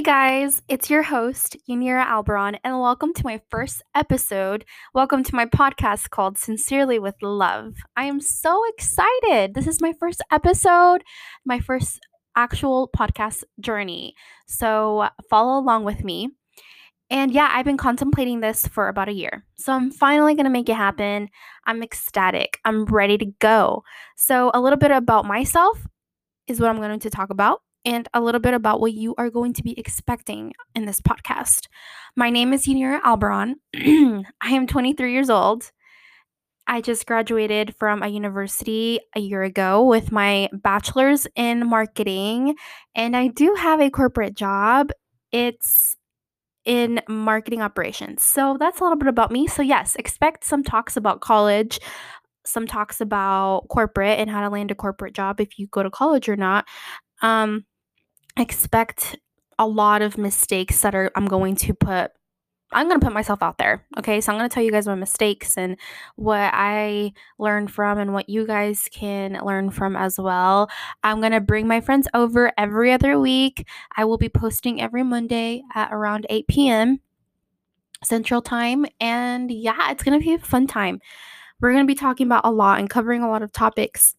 Hey guys, it's your host, Yanira Alberon, and welcome to my first episode. Welcome to my podcast called Sincerely with Love. I am so excited. This is my first episode, my first actual podcast journey. So follow along with me. And yeah, I've been contemplating this for about a year. So I'm finally going to make it happen. I'm ecstatic. I'm ready to go. So, a little bit about myself is what I'm going to talk about and a little bit about what you are going to be expecting in this podcast. My name is Yanira Alberon. I am 23 years old. I just graduated from a university a year ago with my bachelor's in marketing, and I do have a corporate job. It's in marketing operations. So that's a little bit about me. So, yes, expect some talks about college, some talks about corporate and how to land a corporate job if you go to college or not. Um, expect a lot of mistakes that are I'm going to put I'm going to put myself out there. Okay? So I'm going to tell you guys my mistakes and what I learned from and what you guys can learn from as well. I'm going to bring my friends over every other week. I will be posting every Monday at around 8 p.m. Central Time and yeah, it's going to be a fun time. We're going to be talking about a lot and covering a lot of topics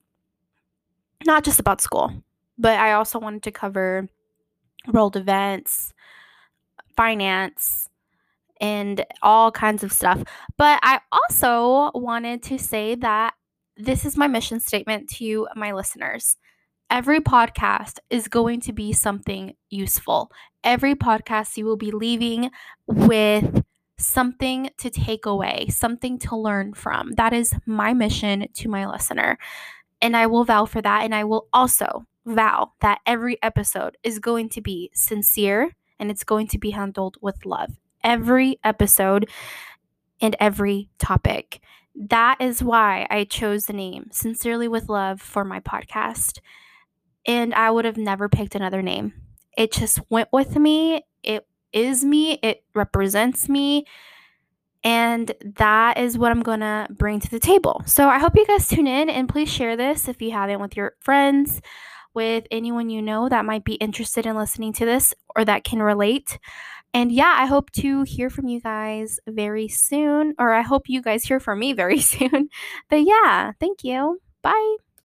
not just about school but I also wanted to cover world events, finance, and all kinds of stuff. But I also wanted to say that this is my mission statement to my listeners. Every podcast is going to be something useful. Every podcast you will be leaving with something to take away, something to learn from. That is my mission to my listener. And I will vow for that. And I will also vow that every episode is going to be sincere and it's going to be handled with love. Every episode and every topic. That is why I chose the name Sincerely with Love for my podcast. And I would have never picked another name. It just went with me. It is me. It represents me. And that is what I'm going to bring to the table. So I hope you guys tune in and please share this if you haven't with your friends with anyone you know that might be interested in listening to this or that can relate. And yeah, I hope to hear from you guys very soon, or I hope you guys hear from me very soon. But yeah, thank you. Bye.